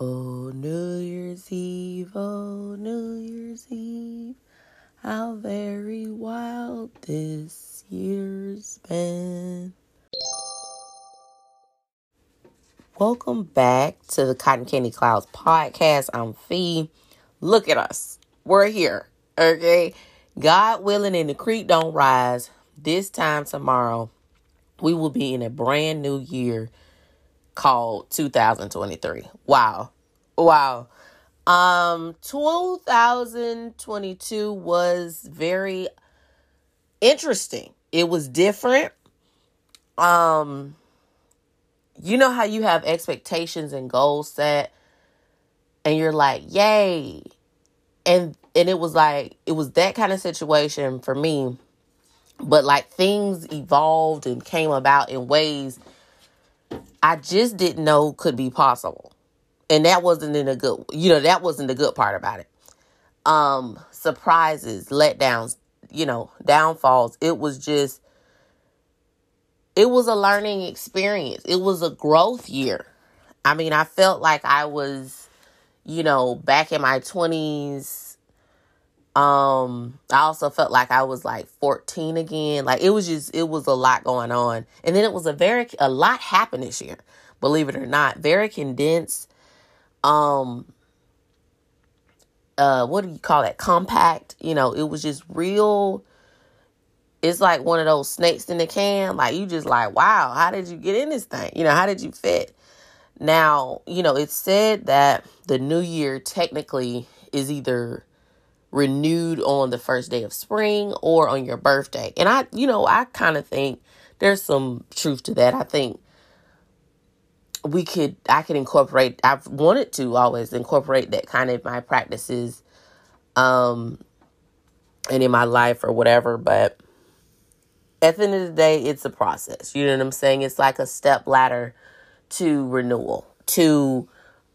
Oh, New Year's Eve, oh, New Year's Eve, how very wild this year's been. Welcome back to the Cotton Candy Clouds podcast. I'm Fee. Look at us. We're here. Okay. God willing and the creek don't rise. This time tomorrow, we will be in a brand new year called 2023. Wow. Wow. Um 2022 was very interesting. It was different. Um you know how you have expectations and goals set and you're like, "Yay." And and it was like it was that kind of situation for me. But like things evolved and came about in ways I just didn't know could be possible. And that wasn't in a good, you know, that wasn't the good part about it. Um, surprises, letdowns, you know, downfalls. It was just, it was a learning experience. It was a growth year. I mean, I felt like I was, you know, back in my 20s um, I also felt like I was like 14 again. Like it was just it was a lot going on. And then it was a very a lot happened this year, believe it or not. Very condensed. Um uh what do you call that? Compact. You know, it was just real it's like one of those snakes in the can. Like you just like, wow, how did you get in this thing? You know, how did you fit? Now, you know, it's said that the new year technically is either renewed on the first day of spring or on your birthday. And I, you know, I kind of think there's some truth to that. I think we could, I could incorporate, I've wanted to always incorporate that kind of my practices, um, and in my life or whatever. But at the end of the day, it's a process. You know what I'm saying? It's like a step ladder to renewal, to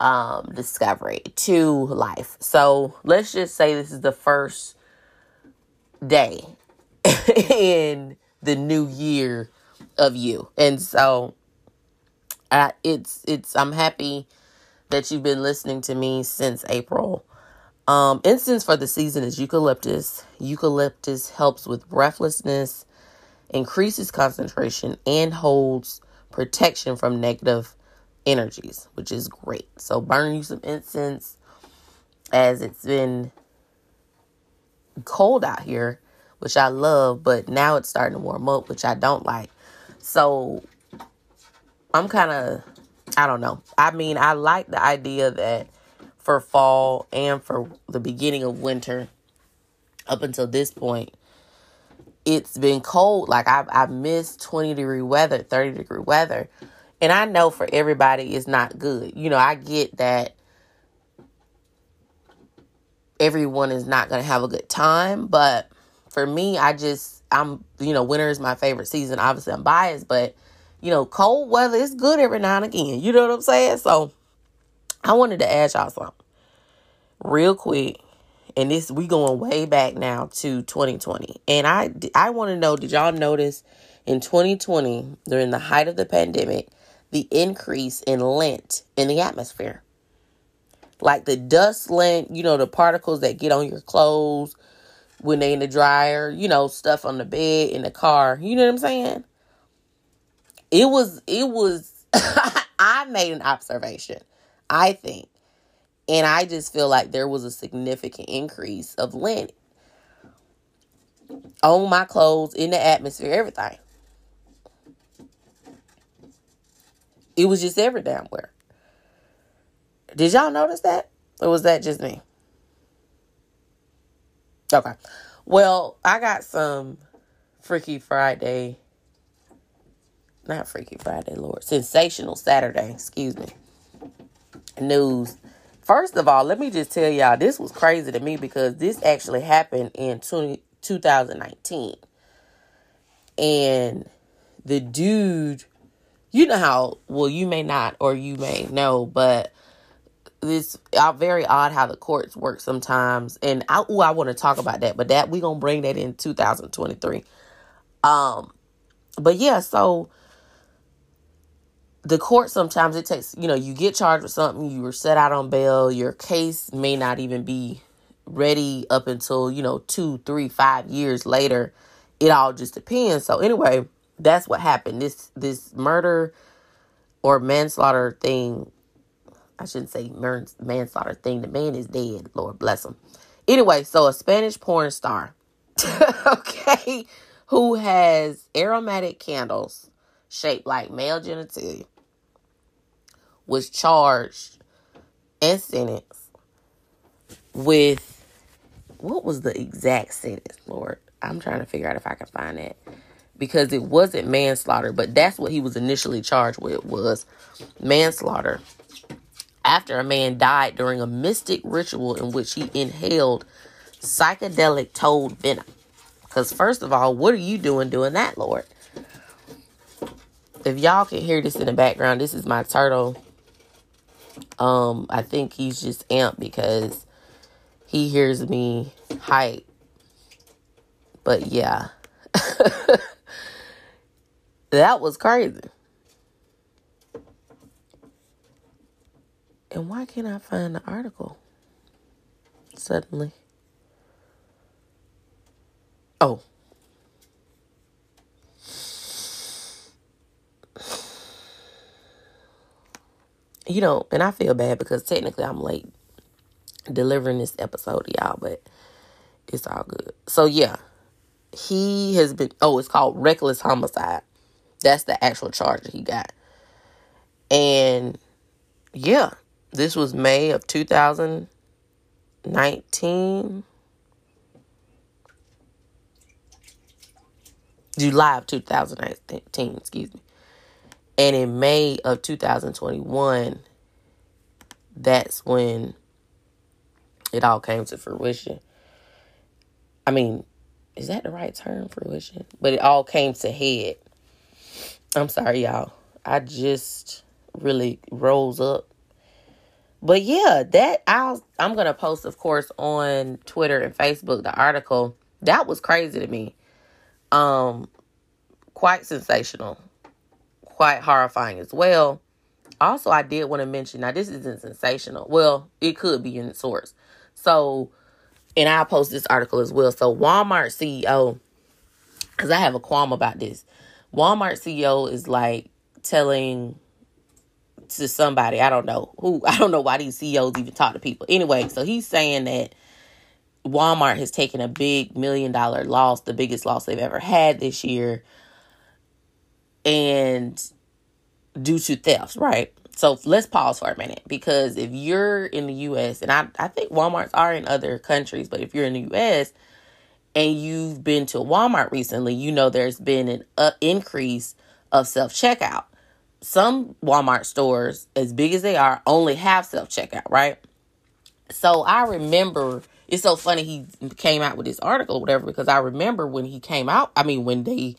um, discovery to life. So let's just say this is the first day in the new year of you. And so I, it's it's I'm happy that you've been listening to me since April. Um, incense for the season is eucalyptus. Eucalyptus helps with breathlessness, increases concentration, and holds protection from negative energies, which is great. So burn you some incense as it's been cold out here, which I love, but now it's starting to warm up, which I don't like. So I'm kind of, I don't know. I mean, I like the idea that for fall and for the beginning of winter, up until this point, it's been cold. Like I've, I've missed 20 degree weather, 30 degree weather. And I know for everybody it's not good. You know, I get that everyone is not going to have a good time, but for me, I just I'm, you know, winter is my favorite season. Obviously, I'm biased, but you know, cold weather is good every now and again. You know what I'm saying? So, I wanted to ask y'all something real quick. And this we going way back now to 2020. And I I want to know, did y'all notice in 2020 during the height of the pandemic the increase in lint in the atmosphere. Like the dust lint, you know, the particles that get on your clothes when they in the dryer, you know, stuff on the bed, in the car. You know what I'm saying? It was, it was, I made an observation, I think. And I just feel like there was a significant increase of lint on my clothes, in the atmosphere, everything. It was just every damn where. Did y'all notice that? Or was that just me? Okay. Well, I got some Freaky Friday. Not Freaky Friday, Lord. Sensational Saturday, excuse me. News. First of all, let me just tell y'all this was crazy to me because this actually happened in 20, 2019. And the dude you know how well you may not or you may know, but uh, very odd how the courts work sometimes. And I ooh, I want to talk about that, but that we gonna bring that in 2023. Um, but yeah, so the court sometimes it takes you know you get charged with something you were set out on bail your case may not even be ready up until you know two three five years later it all just depends so anyway that's what happened. This this murder or manslaughter thing i shouldn't say manslaughter thing. The man is dead. Lord bless him. Anyway so a spanish porn star okay who has aromatic candles shaped like male genitalia was charged and sentenced with what was the exact sentence, Lord? I'm trying to figure out if I can find it because it wasn't manslaughter, but that's what he was initially charged with was manslaughter. After a man died during a mystic ritual in which he inhaled psychedelic toad venom. Because first of all, what are you doing doing that, Lord? If y'all can hear this in the background, this is my turtle um, I think he's just amped because he hears me hype. But yeah. that was crazy. And why can't I find the article? Suddenly. Oh. you know, and I feel bad because technically I'm late delivering this episode to y'all, but it's all good. So yeah, he has been. Oh, it's called reckless homicide. That's the actual charge that he got. And yeah, this was May of 2019. July of 2019, excuse me. And in May of 2021, that's when it all came to fruition. I mean, is that the right term, fruition? But it all came to head. I'm sorry, y'all. I just really rose up. But yeah, that I'll I'm gonna post, of course, on Twitter and Facebook the article. That was crazy to me. Um, quite sensational quite horrifying as well. Also, I did want to mention now this isn't sensational. Well, it could be in source. So, and I'll post this article as well. So, Walmart CEO, because I have a qualm about this. Walmart CEO is like telling to somebody, I don't know who, I don't know why these CEOs even talk to people. Anyway, so he's saying that Walmart has taken a big million dollar loss, the biggest loss they've ever had this year and due to thefts, right? So let's pause for a minute because if you're in the US, and I, I think Walmarts are in other countries, but if you're in the US and you've been to Walmart recently, you know there's been an increase of self checkout. Some Walmart stores, as big as they are, only have self checkout, right? So I remember it's so funny he came out with this article, or whatever, because I remember when he came out. I mean, when they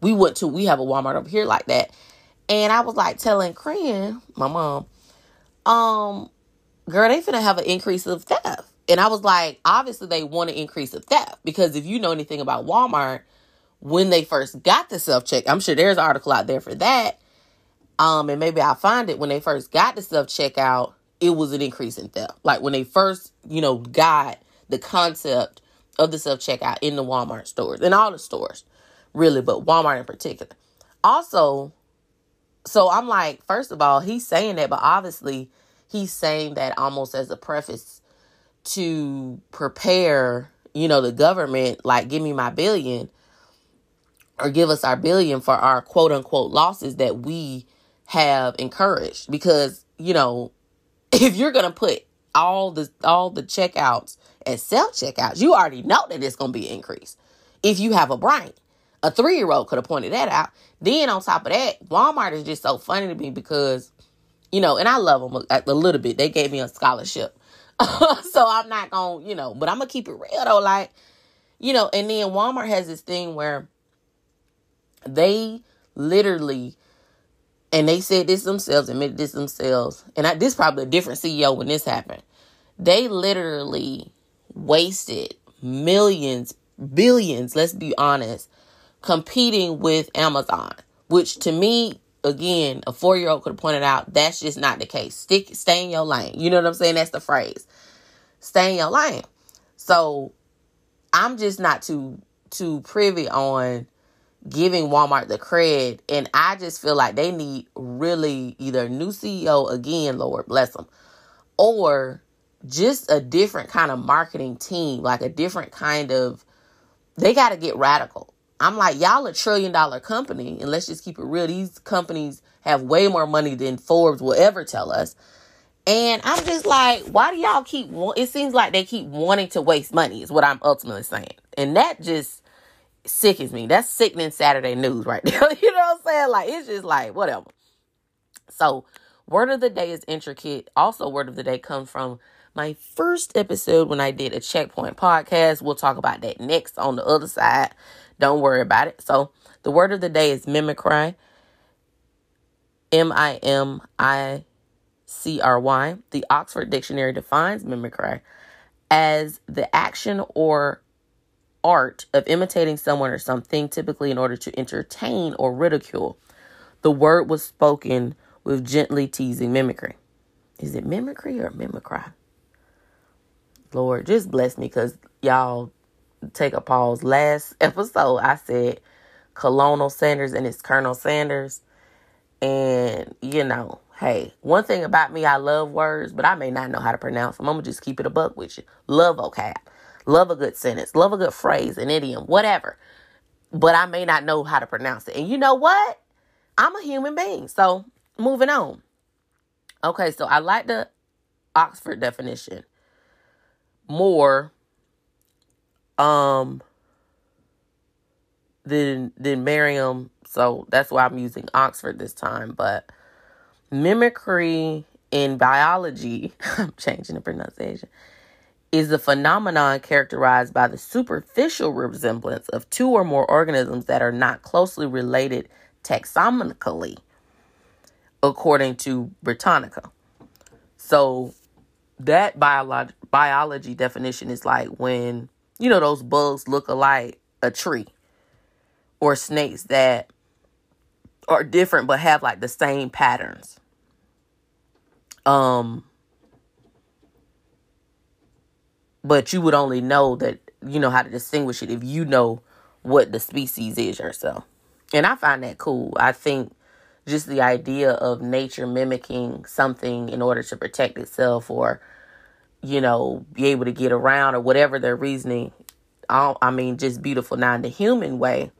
we went to we have a Walmart over here like that. And I was like telling Cran, my mom, um, girl, they finna have an increase of theft. And I was like, obviously they want to increase the theft because if you know anything about Walmart, when they first got the self check, I'm sure there's an article out there for that. Um, and maybe I'll find it when they first got the self checkout, it was an increase in theft. Like when they first, you know, got the concept of the self checkout in the Walmart stores and all the stores really, but Walmart in particular. Also, so I'm like, first of all, he's saying that, but obviously he's saying that almost as a preface to prepare, you know, the government, like, give me my billion or give us our billion for our quote unquote losses that we have encouraged. Because, you know, if you're gonna put all the all the checkouts as self checkouts, you already know that it's gonna be an increase if you have a brain. A three year old could have pointed that out. Then on top of that, Walmart is just so funny to me because, you know, and I love them a, a little bit. They gave me a scholarship. so I'm not going to, you know, but I'm going to keep it real though. Like, you know, and then Walmart has this thing where they literally, and they said this themselves, admitted this themselves, and I, this probably a different CEO when this happened. They literally wasted millions, billions, let's be honest, competing with Amazon, which to me, again, a four year old could have pointed out that's just not the case. Stick, stay in your lane. You know what I'm saying? That's the phrase. Stay in your lane. So I'm just not too too privy on giving Walmart the cred, and I just feel like they need really either a new CEO again, Lord bless them, or just a different kind of marketing team, like a different kind of. They got to get radical. I'm like, y'all a trillion dollar company, and let's just keep it real. These companies have way more money than Forbes will ever tell us. And I'm just like, why do y'all keep? It seems like they keep wanting to waste money. Is what I'm ultimately saying, and that just sickens me. That's sickening Saturday news right now. you know what I'm saying? Like it's just like whatever. So, word of the day is intricate. Also, word of the day comes from my first episode when I did a checkpoint podcast. We'll talk about that next on the other side. Don't worry about it. So, the word of the day is mimicry. M I M I C R Y. The Oxford Dictionary defines mimicry as the action or art of imitating someone or something, typically in order to entertain or ridicule. The word was spoken with gently teasing mimicry. Is it mimicry or mimicry? Lord, just bless me because y'all take a pause. Last episode, I said Colonel Sanders and it's Colonel Sanders. And, you know, hey, one thing about me, I love words, but I may not know how to pronounce them. I'm going to just keep it a buck with you. Love vocab. Love a good sentence, love a good phrase, an idiom, whatever. But I may not know how to pronounce it. And you know what? I'm a human being. So moving on. Okay, so I like the Oxford definition more um than than Merriam. So that's why I'm using Oxford this time. But mimicry in biology, I'm changing the pronunciation, is a phenomenon characterized by the superficial resemblance of two or more organisms that are not closely related taxonomically, according to Britannica. So that biology biology definition is like when you know those bugs look alike a tree or snakes that are different but have like the same patterns. Um but you would only know that you know how to distinguish it if you know what the species is yourself. And I find that cool. I think just the idea of nature mimicking something in order to protect itself or you know be able to get around or whatever their reasoning I mean just beautiful now in the human way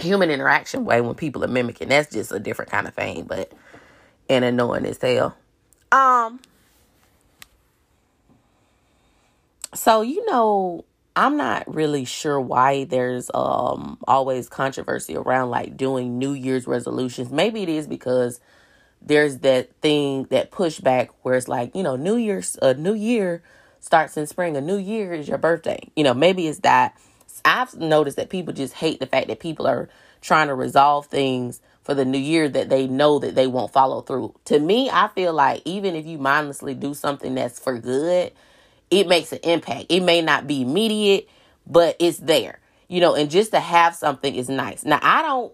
human interaction way when people are mimicking that's just a different kind of thing but and annoying as hell um So, you know, I'm not really sure why there's um always controversy around like doing New Year's resolutions. Maybe it is because there's that thing that pushback where it's like, you know, New Year's a new year starts in spring. A new year is your birthday. You know, maybe it's that I've noticed that people just hate the fact that people are trying to resolve things for the new year that they know that they won't follow through. To me, I feel like even if you mindlessly do something that's for good, it makes an impact. It may not be immediate, but it's there. You know, and just to have something is nice. Now, I don't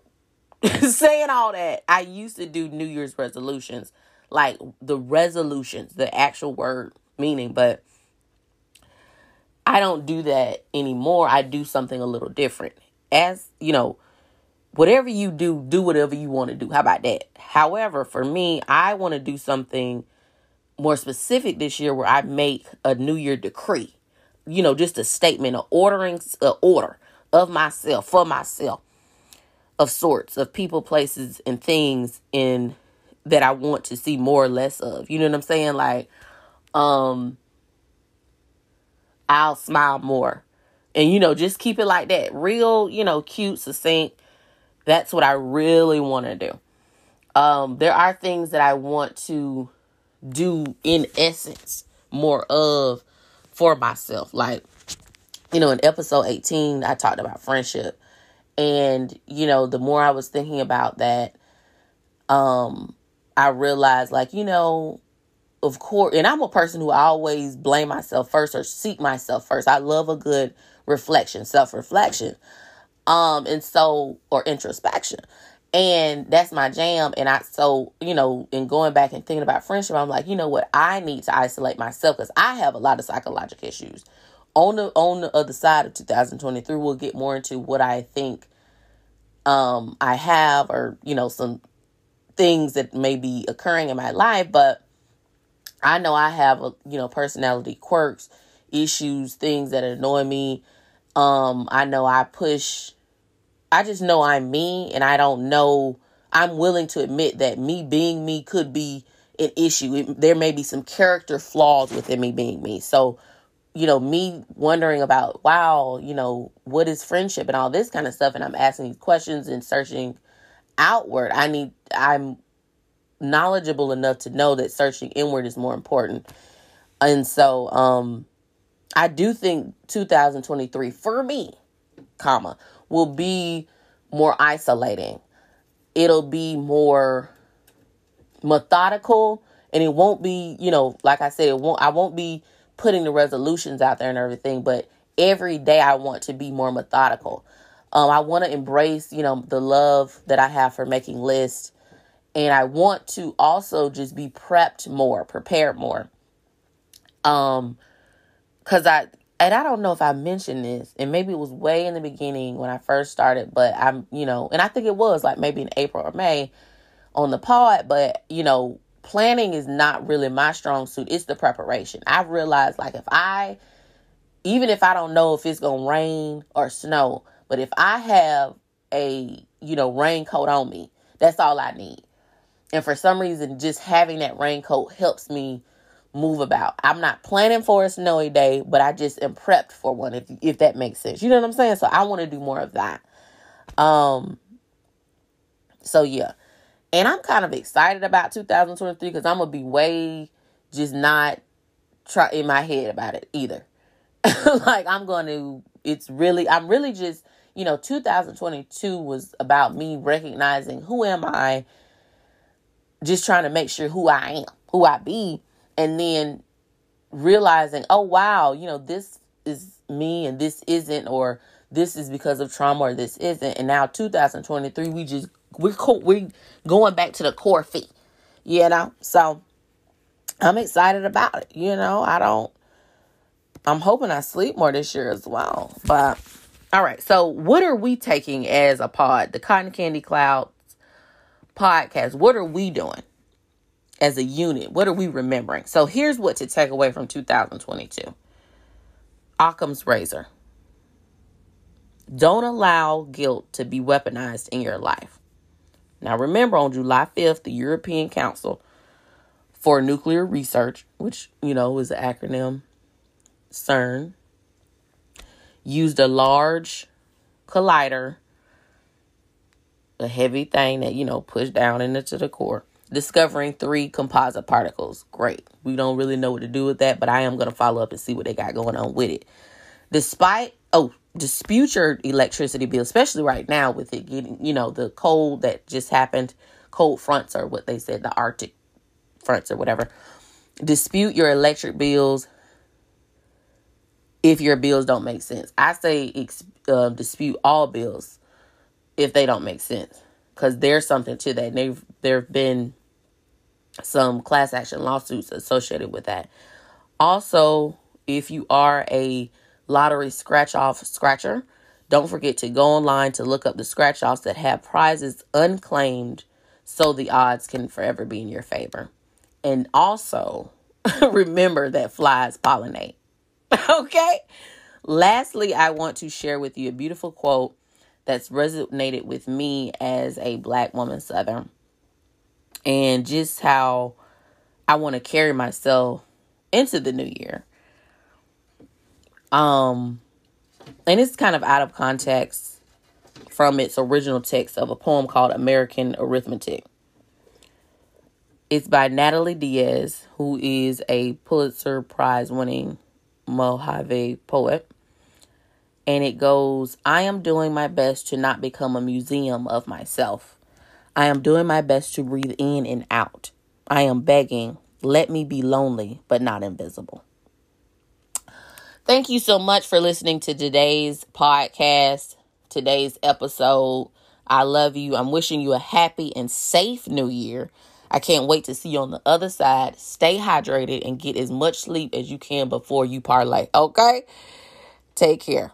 saying all that. I used to do New Year's resolutions, like the resolutions, the actual word meaning, but I don't do that anymore. I do something a little different. As, you know, whatever you do, do whatever you want to do. How about that? However, for me, I want to do something more specific this year where I make a New Year decree. You know, just a statement, of ordering, an order of myself for myself, of sorts of people, places, and things in that I want to see more or less of. You know what I'm saying? Like, um, I'll smile more, and you know, just keep it like that, real, you know, cute, succinct. That's what I really want to do. Um, there are things that I want to do in essence more of for myself. Like, you know, in episode 18, I talked about friendship. And, you know, the more I was thinking about that, um, I realized like, you know, of course, and I'm a person who always blame myself first or seek myself first. I love a good reflection, self reflection. Um, and so, or introspection. And that's my jam. And I, so, you know, in going back and thinking about friendship, I'm like, you know what? I need to isolate myself because I have a lot of psychological issues. On the, on the other side of 2023, we'll get more into what I think um, I have or, you know, some things that may be occurring in my life. But I know I have, a, you know, personality quirks, issues, things that annoy me. Um, I know I push I just know I'm me and I don't know. I'm willing to admit that me being me could be an issue. It, there may be some character flaws within me being me. So, you know, me wondering about, wow, you know, what is friendship and all this kind of stuff. And I'm asking these questions and searching outward. I need, I'm knowledgeable enough to know that searching inward is more important. And so, um, I do think 2023 for me, comma, will be more isolating. It'll be more methodical and it won't be, you know, like I said, it won't I won't be putting the resolutions out there and everything, but every day I want to be more methodical. Um, I want to embrace, you know, the love that I have for making lists. And I want to also just be prepped more, prepared more. Um, cause I, and I don't know if I mentioned this, and maybe it was way in the beginning when I first started, but I'm, you know, and I think it was like maybe in April or May on the pod, but, you know, planning is not really my strong suit. It's the preparation. I've realized like if I, even if I don't know if it's going to rain or snow, but if I have a, you know, raincoat on me, that's all I need. And for some reason, just having that raincoat helps me move about. I'm not planning for a snowy day, but I just am prepped for one if if that makes sense. You know what I'm saying? So I want to do more of that. Um so yeah. And I'm kind of excited about 2023 cuz I'm going to be way just not try in my head about it either. like I'm going to it's really I'm really just, you know, 2022 was about me recognizing who am I just trying to make sure who I am, who I be and then realizing, oh wow, you know, this is me and this isn't, or this is because of trauma or this isn't. And now 2023, we just we're co- we going back to the core fee, you know. So I'm excited about it. You know, I don't. I'm hoping I sleep more this year as well. But all right, so what are we taking as a pod? The Cotton Candy Clouds podcast. What are we doing? as a unit? What are we remembering? So here's what to take away from 2022 Occam's razor. Don't allow guilt to be weaponized in your life. Now, remember, on July 5th, the European Council for Nuclear Research, which, you know, is the acronym CERN, used a large collider, a heavy thing that, you know, pushed down into the core discovering three composite particles. Great. We don't really know what to do with that, but I am going to follow up and see what they got going on with it. Despite, oh, dispute your electricity bill, especially right now with it getting, you know, the cold that just happened, cold fronts or what they said, the Arctic fronts or whatever. Dispute your electric bills if your bills don't make sense. I say uh, dispute all bills if they don't make sense because there's something to that. They've there have been some class action lawsuits associated with that. Also, if you are a lottery scratch off scratcher, don't forget to go online to look up the scratch offs that have prizes unclaimed so the odds can forever be in your favor. And also, remember that flies pollinate. okay? Lastly, I want to share with you a beautiful quote that's resonated with me as a black woman southern and just how I want to carry myself into the new year. Um and it's kind of out of context from its original text of a poem called American Arithmetic. It's by Natalie Diaz, who is a Pulitzer Prize winning Mojave poet. And it goes, I am doing my best to not become a museum of myself. I am doing my best to breathe in and out. I am begging, let me be lonely, but not invisible. Thank you so much for listening to today's podcast, today's episode. I love you. I'm wishing you a happy and safe new year. I can't wait to see you on the other side. Stay hydrated and get as much sleep as you can before you parlay. Okay? Take care.